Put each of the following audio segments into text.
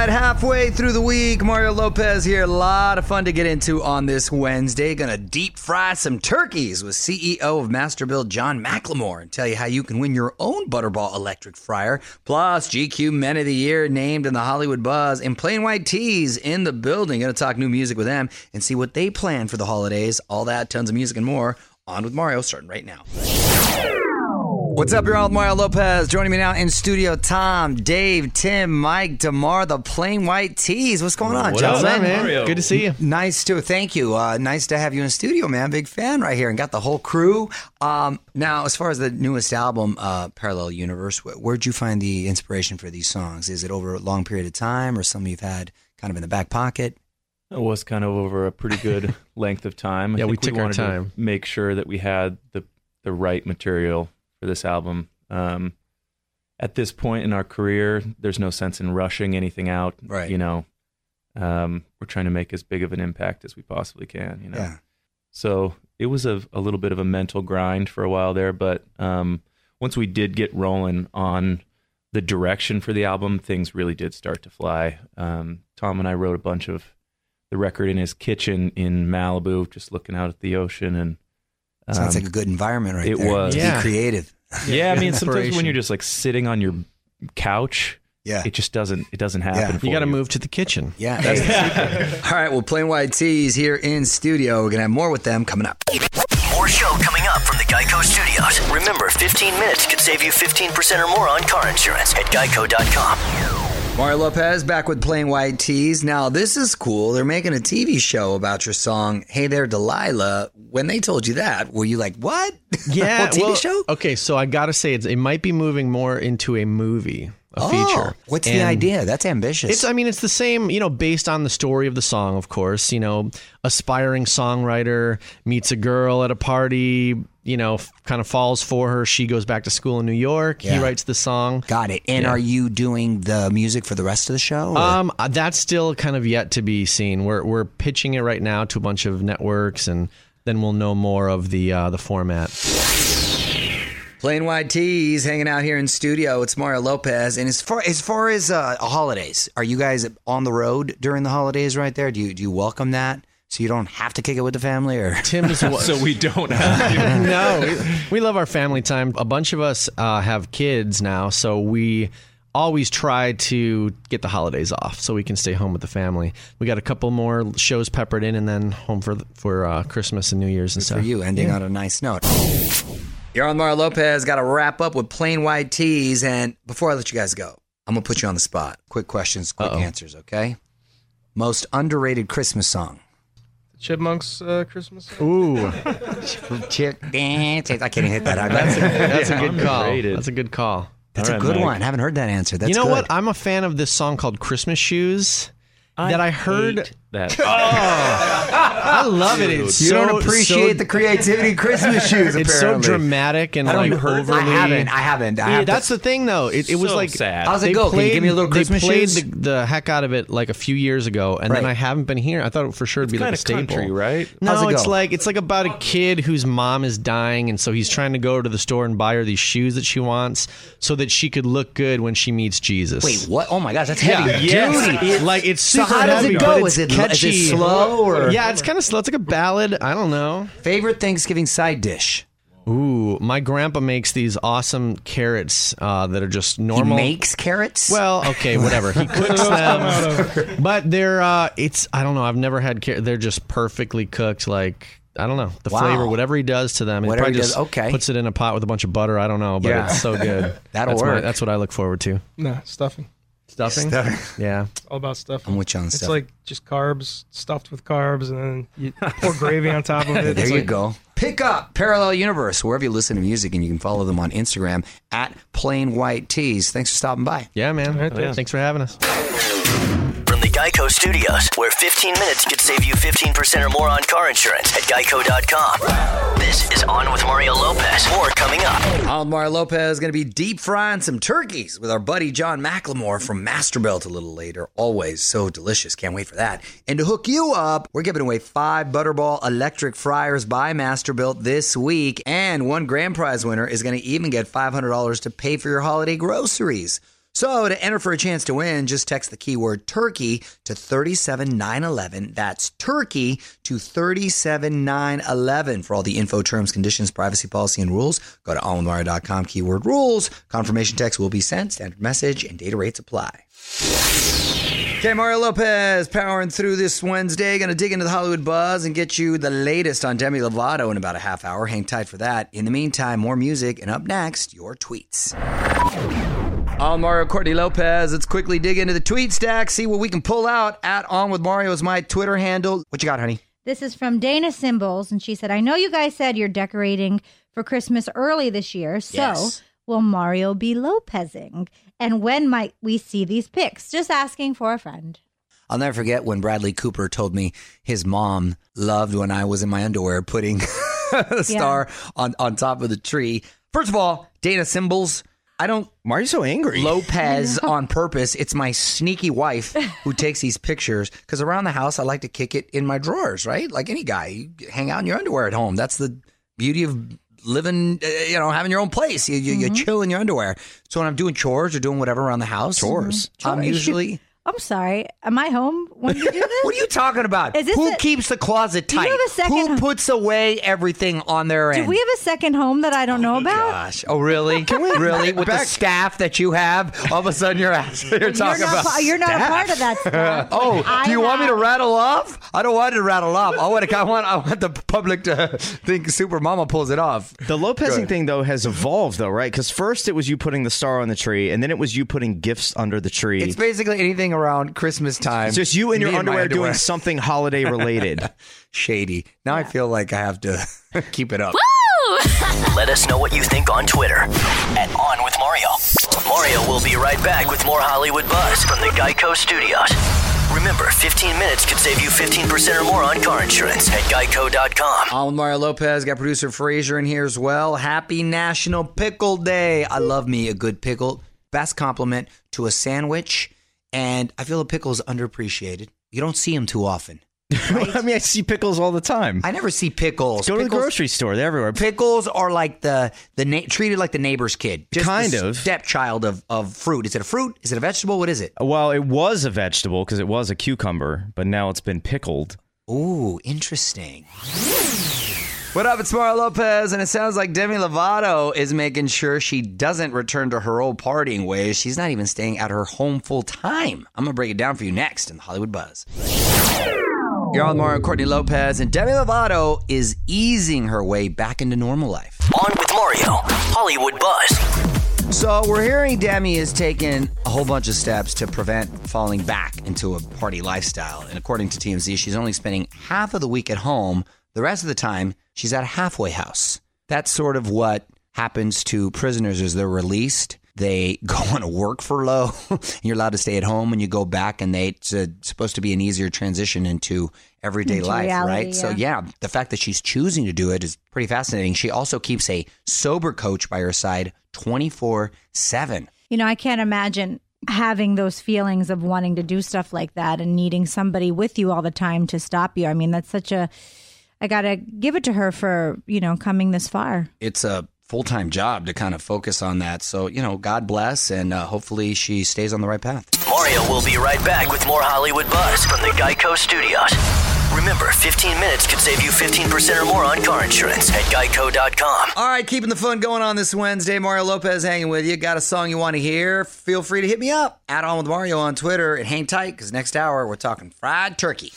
right, halfway through the week, Mario Lopez here. A lot of fun to get into on this Wednesday. Gonna deep fry some turkeys with CEO of Masterbuilt John McLemore and tell you how you can win your own Butterball electric fryer. Plus, GQ Men of the Year named in the Hollywood Buzz and Plain White T's in the building. Gonna talk new music with them and see what they plan for the holidays. All that, tons of music and more. On with Mario, starting right now. What's up, your old Mario Lopez? Joining me now in studio, Tom, Dave, Tim, Mike, Demar, the Plain White T's. What's going on, What up, man? Mario. Good to see you. Nice to thank you. Uh, nice to have you in studio, man. Big fan right here, and got the whole crew. Um, now, as far as the newest album, uh, Parallel Universe, wh- where'd you find the inspiration for these songs? Is it over a long period of time, or some you've had kind of in the back pocket? It was kind of over a pretty good length of time. I Yeah, we think took our wanted to time. make sure that we had the the right material for this album. Um, at this point in our career, there's no sense in rushing anything out. Right. You know, um, we're trying to make as big of an impact as we possibly can. You know. Yeah. So it was a, a little bit of a mental grind for a while there, but um, once we did get rolling on the direction for the album, things really did start to fly. Um, Tom and I wrote a bunch of the record in his kitchen in Malibu, just looking out at the ocean, and um, Sounds like a good environment right it there. was. To Yeah. Be creative. yeah. I mean, sometimes when you're just like sitting on your couch, Yeah. it just doesn't it doesn't happen. Yeah. for You got to move to the kitchen. Yeah. All right. Well, Plain White T's here in studio. We're gonna have more with them coming up. More show coming up from the Geico Studios. Remember, 15 minutes could save you 15% or more on car insurance at geico.com. Mario Lopez back with Plain White T's. Now, this is cool. They're making a TV show about your song, Hey There, Delilah. When they told you that, were you like, what? Yeah, a TV well, show? Okay, so I got to say, it's, it might be moving more into a movie, a Oh, feature. What's the idea? That's ambitious. It's, I mean, it's the same, you know, based on the story of the song, of course. You know, aspiring songwriter meets a girl at a party, you know, kind of falls for her. She goes back to school in New York. He writes the song. Got it. And Yeah. are you doing the music for the rest of the show? or- Um, uh, that's still kind of yet to be seen. We're we're pitching it right now to a bunch of networks, and then we'll know more of the uh, the format. Plain White T's hanging out here in studio. It's Mario Lopez. And as far as far as uh, holidays, are you guys on the road during the holidays right there? Do you do you welcome that so you don't have to kick it with the family or? Tim's wa- so we don't have to. no, we, we love our family time. A bunch of us uh, have kids now, so we always try to get the holidays off so we can stay home with the family. We got a couple more shows peppered in, and then home for for uh, Christmas and New Year's and for stuff. you, ending on a nice note. You're on Mario Lopez. Got to wrap up with Plain White T's. And before I let you guys go, I'm gonna put you on the spot. Quick questions, quick Uh-oh. answers. Okay. Most underrated Christmas song. Chipmunks uh, Christmas. song? Ooh, Chick dance. I can't even hit that. That's a, that's a Yeah, good call. underrated. That's a good call. That's All a right, good Mike. one. Haven't heard that answer. That's you know good. what? I'm a fan of this song called "Christmas Shoes." that I heard. That. Oh! I love it. It's You so, don't appreciate so, the creativity of Christmas shoes. It's so dramatic and like overly. I haven't. I haven't. I Yeah, have to- that's the thing, though. It, it was So like sad. How's it go? Can you give me a little Christmas They played shoes? the, the heck out of it like a few years ago, and then I haven't been here. I thought for sure it'd be like a staple, country, right? No, it it's like it's like about a kid whose mom is dying, and so he's trying to go to the store and buy her these shoes that she wants, so that she could look good when she meets Jesus. Wait, what? Oh my gosh, that's Yeah, heavy yes. duty. like it's super So how does it heavy, go? Is it's it- is it slow, or- yeah, it's kind of slow. It's like a ballad. I don't know. Favorite Thanksgiving side dish? Ooh, my grandpa makes these awesome carrots uh, that are just He normal. makes carrots. Well, okay, whatever. He cooks them, but they're uh, it's I don't know. I've never had car- they're just perfectly cooked. Like I don't know the Wow. flavor, whatever he does to them. Whatever he probably he just does, okay. puts it in a pot with a bunch of butter. I don't know, but Yeah. it's so good. That'll that's my- work. that's what I look forward to. No, stuffing. Stuffing. Yeah. All about stuffing. I'm with you on It's stuff. like just carbs stuffed with carbs, and then you pour gravy on top of it. there It's you like- go. Pick up Parallel Universe wherever you listen to music, and you can follow them on Instagram at Plain White T's. Thanks for stopping by. Yeah, man. Right there. Thanks for having us. From the Geico Studios, where 15 minutes could save you 15% or more on car insurance at geico.com. This is On with Mario Lopez. More coming up. I'm Mario Lopez going to be deep frying some turkeys with our buddy John McLemore from Masterbuilt a little later. Always so delicious. Can't wait for that. And to hook you up, we're giving away five Butterball electric fryers by Masterbuilt this week. And one grand prize winner is going to even get $500 to pay for your holiday groceries. So to enter for a chance to win, just text the keyword turkey to 37911. That's turkey to 37911. For all the info, terms, conditions, privacy policy, and rules, go to onwithmario.com, keyword rules. Confirmation text will be sent, standard message, and data rates apply. Okay, Mario Lopez powering through this Wednesday. Going to dig into the Hollywood buzz and get you the latest on Demi Lovato in about a half hour. Hang tight for that. In the meantime, more music, and up next, your tweets. I'm Mario Courtney Lopez. Let's quickly dig into the tweet stack, see what we can pull out. At On With Mario is my Twitter handle. What you got, honey? This is from Dana Symbols, and she said, I know you guys said you're decorating for Christmas early this year, so Yes. will Mario be Lopezing? And when might we see these pics? Just asking for a friend. I'll never forget when Bradley Cooper told me his mom loved when I was in my underwear putting a star on, on top of the tree. First of all, Dana Symbols. I don't Why are you so angry? Lopez on purpose. It's my sneaky wife who takes these pictures because around the house I like to kick it in my drawers, right? Like any guy, you hang out in your underwear at home. That's the beauty of living, uh, you know, having your own place. You, you, you chill in your underwear. So when I'm doing chores or doing whatever around the house, Chores? I'm usually. I'm sorry. Am I home when you do this? What are you talking about? Is this Who a- keeps the closet tight? you tight? have a second- Who puts away everything on their end? do we have a second home that I don't know oh, about? Gosh! Oh, really? Can we really with the staff that you have? All of a sudden, you're asking, you're You're talking not, about. you're not a part of that stuff. Oh, I do you want me to rattle off? I don't want to rattle off. I want to. I want. I want the public to think Super Mama pulls it off. The Lopezing Good. thing though has evolved though, right? Because first it was you putting the star on the tree, and then it was you putting gifts under the tree. It's basically anything around Christmas time. It's just you in your Me my underwear, doing something holiday related. shady. Now I feel like I have to keep it up. Let us know what you think on Twitter at On With Mario. Mario will be right back with more Hollywood buzz from the Geico Studios. Remember, 15 minutes could save you 15% or more on car insurance at geico.com. I'm with Mario Lopez. Got producer Frazier in here as well. Happy National Pickle Day. I love me a good pickle. Best compliment to a sandwich. And I feel a pickle is underappreciated. You don't see them too often. I mean, I see pickles all the time. I never see pickles. Go to the grocery store; they're everywhere. Pickles are like the the na- treated like the neighbor's kid. Just Kind of. stepchild of of fruit. Is it a fruit? Is it a vegetable? What is it? Well, it was a vegetable because it was a cucumber, but now it's been pickled. Ooh, interesting. What up? It's Mario Lopez, and it sounds like Demi Lovato is making sure she doesn't return to her old partying ways. She's not even staying at her home full time. I'm gonna break it down for you next in the Hollywood Buzz. You're on Mario Courtney Lopez, and Demi Lovato is easing her way back into normal life. On with Mario, Hollywood Buzz. So we're hearing Demi is taking a whole bunch of steps to prevent falling back into a party lifestyle. And according to TMZ, she's only spending half of the week at home. The rest of the time, she's at a halfway house. That's sort of what happens to prisoners as they're released. They go on a work furlough. and you're allowed to stay at home when you go back, and they it's uh, supposed to be an easier transition into everyday Into life, reality, right? So yeah. yeah, the fact that she's choosing to do it is pretty fascinating. She also keeps a sober coach by her side 24 7. You know, I can't imagine having those feelings of wanting to do stuff like that and needing somebody with you all the time to stop you. I mean, that's such a. I got to give it to her for, you know, coming this far. It's a full time job to kind of focus on that. So, you know, God bless, and uh, hopefully she stays on the right path. Mario will be right back with more Hollywood buzz from the Geico Studios. Remember, 15 minutes could save you 15% or more on car insurance at geico.com. All right, keeping the fun going on this Wednesday. Mario Lopez hanging with you. Got a song you want to hear? Feel free to hit me up. Add on with Mario on Twitter and hang tight because next hour we're talking fried turkey.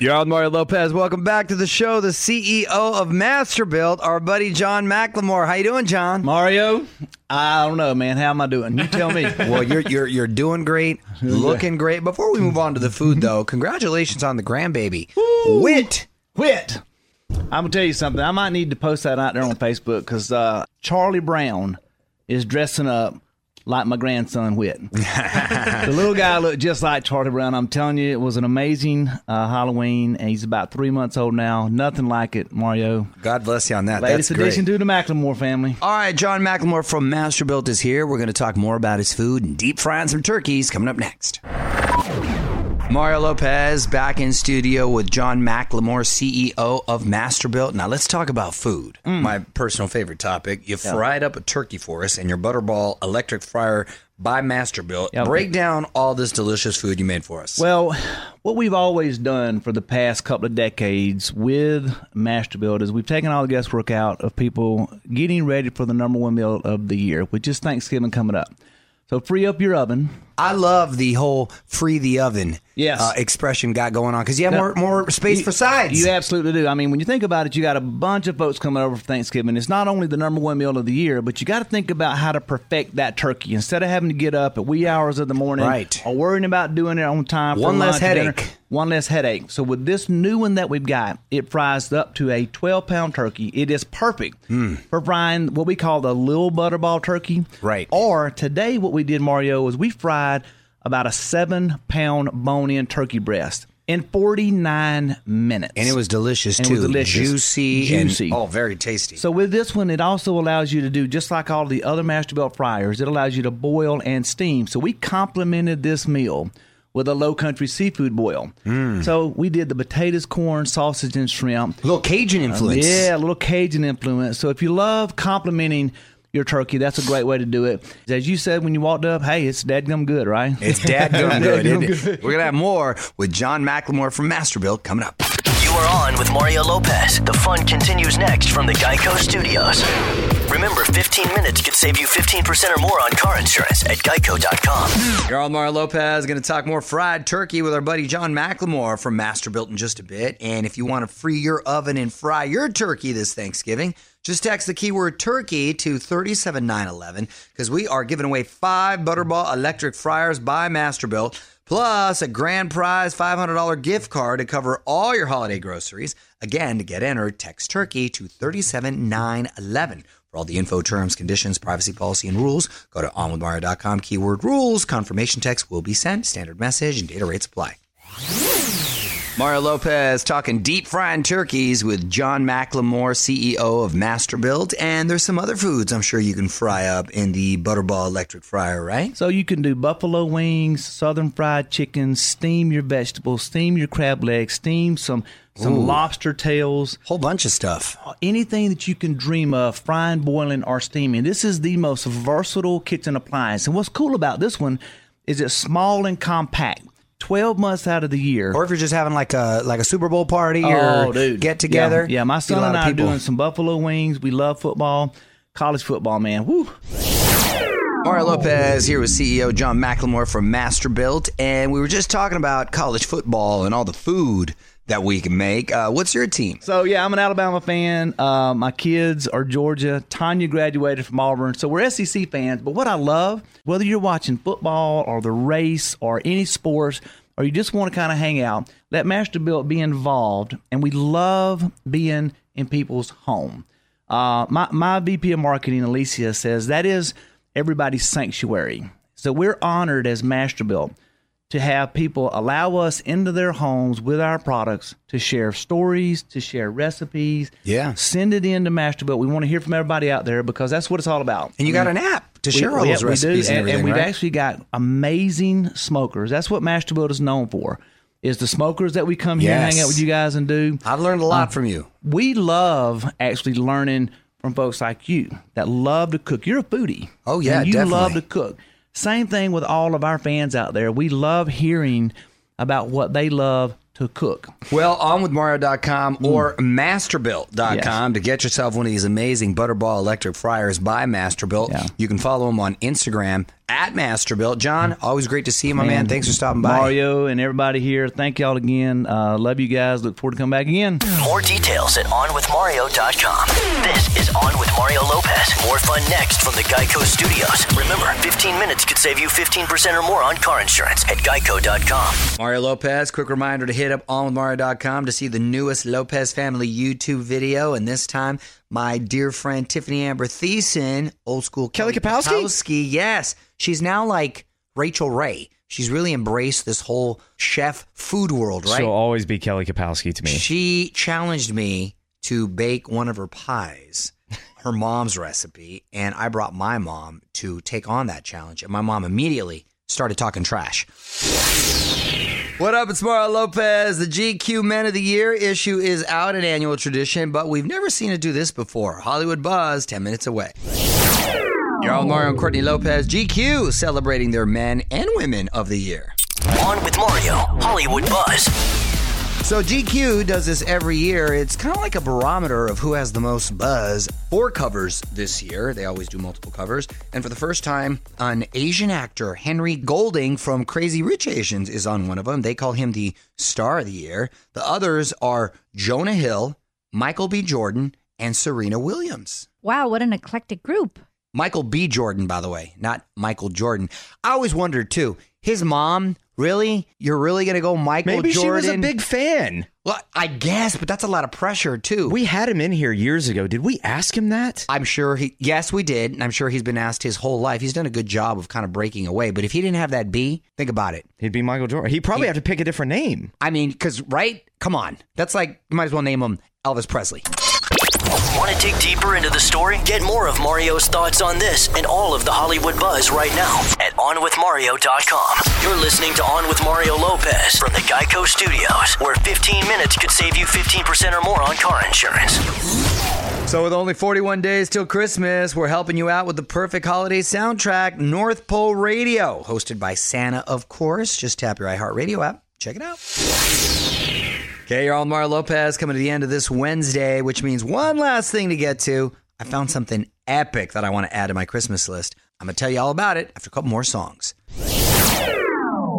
You're on Mario Lopez. Welcome back to the show. The CEO of Masterbuilt, our buddy John McLemore. How you doing, John? Mario, I don't know, man. How am I doing? You tell me. Well, you're you're you're doing great, looking great. Before we move on to the food, though, congratulations on the grandbaby. Whit. Whit. I'm gonna tell you something. I might need to post that out there on Facebook because uh, Charlie Brown is dressing up like my grandson Whit. the little guy looked just like Charlie Brown. I'm telling you, it was an amazing uh, Halloween, and he's about three months old now. Nothing like it, Mario. God bless you on that. Latest That's great. addition to the McLemore family. All right, John McLemore from Masterbuilt is here. We're going to talk more about his food and deep frying some turkeys coming up next. Mario Lopez back in studio with John McLemore, CEO of Masterbuilt. Now let's talk about food. Mm. My personal favorite topic. You fried up a turkey for us in your Butterball electric fryer by Masterbuilt. Yeah. Break down all this delicious food you made for us. Well, what we've always done for the past couple of decades with Masterbuilt is we've taken all the guesswork out of people getting ready for the number one meal of the year, which is Thanksgiving coming up. So free up your oven. I love the whole free the oven Yes. uh, expression got going on because you have No. more more space You- for sides. You absolutely do. I mean, when you think about it, you got a bunch of folks coming over for Thanksgiving. It's not only the number one meal of the year, but you got to think about how to perfect that turkey instead of having to get up at wee hours of the morning, Right. Or worrying about doing it on time. For One less lunch, dinner. headache. One less headache. So with this new one that we've got, it fries up to a 12 pound turkey. It is perfect for frying what we call the little butterball turkey. Right. Or today, what we did, Mario, is we fried about a seven pound bone in turkey breast in 49 minutes. and it was delicious And it too. was delicious. Juicy, Juicy. and oh, very tasty. So with this one, it also allows you to do just like all the other Masterbuilt fryers. It allows you to boil and steam. So we complemented this meal with a low country seafood boil. Mm. So we did the potatoes, corn, sausage, and shrimp. a little Cajun influence. Yeah, a little Cajun influence. So if you love complementing your turkey, that's a great way to do it. As you said when you walked up, hey, it's dadgum good, right? It's dadgum good. Dadgum isn't it? We're gonna have more with John McLemore from Masterbuilt coming up. You are on with Mario Lopez. The fun continues next from the Geico Studios. Remember, 15 minutes could save you 15% or more on car insurance at geico.com. You're on Mario Lopez. Going to talk more fried turkey with our buddy John McLemore from Masterbuilt in just a bit. And if you want to free your oven and fry your turkey this Thanksgiving, just text the keyword turkey to 37911 because we are giving away five Butterball electric fryers by Masterbuilt, plus a grand prize $500 gift card to cover all your holiday groceries. Again, to get entered, text turkey to 37911. For all the info, terms, conditions, privacy policy, and rules, go to onwithmario.com, keyword rules. Confirmation text will be sent, standard message, and data rates apply. Mario Lopez talking deep frying turkeys with John McLemore, CEO of Masterbuilt. And there's some other foods I'm sure you can fry up in the Butterball electric fryer, right? So you can do buffalo wings, southern fried chicken, steam your vegetables, steam your crab legs, steam some some Ooh. lobster tails, Whole bunch of stuff. anything that you can dream of, frying, boiling, or steaming. This is the most versatile kitchen appliance. And what's cool about this one is it's small and compact. Twelve months out of the year. Or if you're just having like a like a Super Bowl party oh, or dude. get together. Yeah, yeah my son and I are doing some buffalo wings. We love football, college football, man. Woo. Mario Lopez here with CEO John McLemore from Masterbuilt, and we were just talking about college football and all the food that we can make. Uh, what's your team? So yeah, I'm an Alabama fan. Uh, my kids are Georgia. Tanya graduated from Auburn, so we're SEC fans. But what I love, whether you're watching football or the race or any sports, or you just want to kind of hang out, let Masterbuilt be involved. And we love being in people's home. Uh, my my VP of marketing, Alicia, says that is everybody's sanctuary. So we're honored as Masterbuilt to have people allow us into their homes with our products to share stories, to share recipes. Yeah. Send it in to Masterbuilt. We want to hear from everybody out there because that's what it's all about. And you got an app to share all yeah, those recipes do. and, and, and we've right? actually got amazing smokers. That's what Masterbuilt is known for. Is the smokers that we come here and hang out with you guys and do. I've learned a lot um, from you. We love actually learning from folks like you that love to cook. You're a foodie. Oh, yeah, and you love to cook. Same thing with all of our fans out there. We love hearing about what they love to cook. Well, onwithmario.com mm. or masterbuilt.com Yes. to get yourself one of these amazing Butterball electric fryers by Masterbuilt. Yeah. You can follow them on Instagram at Masterbuilt. John, always great to see you, my man. Thanks for stopping by. Mario and everybody here, thank y'all again. Uh, love you guys. Look forward to coming back again. More details at onwithmario.com. This is On with Mario Lopez. More fun next from the Geico Studios. Remember, 15 minutes could save you 15% or more on car insurance at geico.com. Mario Lopez, quick reminder to hit up onwithmario.com to see the newest Lopez family YouTube video. And this time, my dear friend Tiffany Amber Thiessen, old school Kelly Kapowski? Kapowski, Yes. She's now like Rachael Ray. She's really embraced this whole chef food world, right? She'll always be Kelly Kapowski to me. She challenged me to bake one of her pies, her mom's recipe, and I brought my mom to take on that challenge. And my mom immediately started talking trash. What up? It's Mario Lopez. The GQ Men of the Year issue is out, an annual tradition, but we've never seen it do this before. Hollywood Buzz, 10 minutes away. You're all Mario and Courtney Lopez. GQ celebrating their men and women of the year. On with Mario, Hollywood Buzz. So GQ does this every year. It's kind of like a barometer of who has the most buzz. Four covers this year. They always do multiple covers. And for the first time, an Asian actor, Henry Golding from Crazy Rich Asians, is on one of them. They call him the star of the year. The others are Jonah Hill, Michael B. Jordan, and Serena Williams. Wow, what an eclectic group. Michael B. Jordan, by the way, not Michael Jordan. I always wondered too. His mom, really? You're really gonna go Michael Jordan? Maybe she was a big fan. Well, I guess, but that's a lot of pressure too. We had him in here years ago. Did we ask him that? I'm sure he. Yes, we did, and I'm sure he's been asked his whole life. He's done a good job of kind of breaking away. But if he didn't have that B, think about it. He'd be Michael Jordan. He'd probably have to pick a different name. I mean, because right? Come on, that's like you might as well name him Elvis Presley. Want to dig deeper into the story? Get more of Mario's thoughts on this and all of the Hollywood buzz right now at OnWithMario.com. You're listening to On with Mario Lopez from the Geico Studios, where 15 minutes could save you 15% or more on car insurance. So, with only 41 days till Christmas, we're helping you out with the perfect holiday soundtrack, North Pole Radio, hosted by Santa, of course. Just tap your iHeartRadio app. Check it out. Okay, you're all Mario Lopez coming to the end of this Wednesday, which means one last thing to get to. I found something epic that I want to add to my Christmas list. I'm going to tell you all about it after a couple more songs.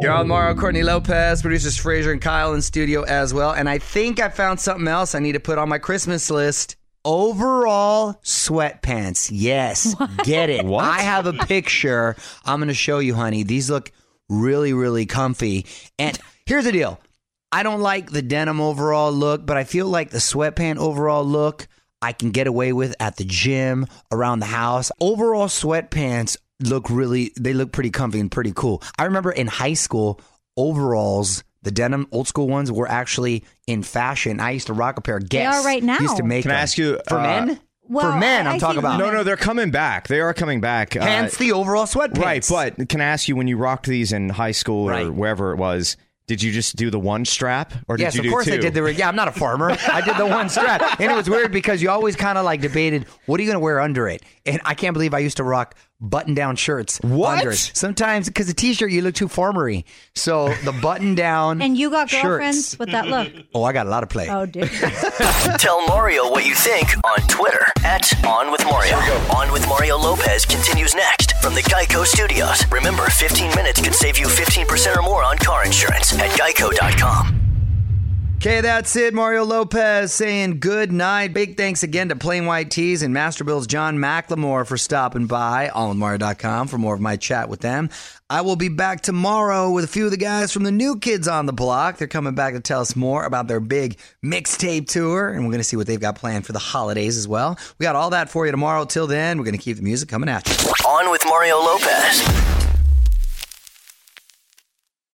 You're on Mario Courtney Lopez, producers Fraser and Kyle in studio as well. And I think I found something else I need to put on my Christmas list. Overall sweatpants. Yes, get it. What? I have a picture. I'm going to show you, honey. These look really, really comfy. And here's the deal I don't like the denim overall look, but I feel like the sweatpant overall look I can get away with at the gym, around the house. Overall sweatpants look really, they look pretty comfy and pretty cool. I remember in high school, overalls, the denim old school ones were actually in fashion. I used to rock a pair of Guess. are right now. Used to make Can I them. ask you, for uh, men? Well, for men, I- I'm I talking about. No, no, they're coming back. They are coming back. Uh, the overall sweatpants. right, but can I ask you when you rocked these in high school or Right. wherever it was? Did you just do the one strap, or did yes, you of do course two? I did the. Yeah, I'm not a farmer. I did the one strap, and it was weird because you always kind of like debated what are you going to wear under it, and I can't believe I used to rock button-down shirts What? under. Sometimes because a t-shirt you look too farmery, so the button-down. And you got shirts. with that look. Oh, I got a lot of play. Oh, dude. Tell Mario what you think on Twitter at On With Mario. On With Mario Lopez continues next from the Geico Studios. Remember, 15 minutes could save you 15% or more on car insurance at Geico.com. Okay, that's it. Mario Lopez saying good night. Big thanks again to Plain White T's and Masterbuilt's John McLemore for stopping by. AllInMario.com for more of my chat with them. I will be back tomorrow with a few of the guys from the New Kids on the Block. They're coming back to tell us more about their big mixtape tour, and we're going to see what they've got planned for the holidays as well. We got all that for you tomorrow. Till then, we're going to keep the music coming at you. On with Mario Lopez.